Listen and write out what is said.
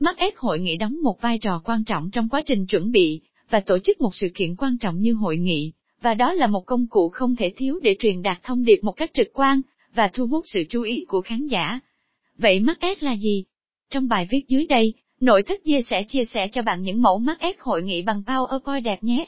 Mắt ép hội nghị đóng một vai trò quan trọng trong quá trình chuẩn bị và tổ chức một sự kiện quan trọng như hội nghị, và đó là một công cụ không thể thiếu để truyền đạt thông điệp một cách trực quan và thu hút sự chú ý của khán giả. Vậy mắt ép là gì? Trong bài viết dưới đây, nội thất dê sẽ chia sẻ cho bạn những mẫu mắt ép hội nghị bằng PowerPoint đẹp nhé.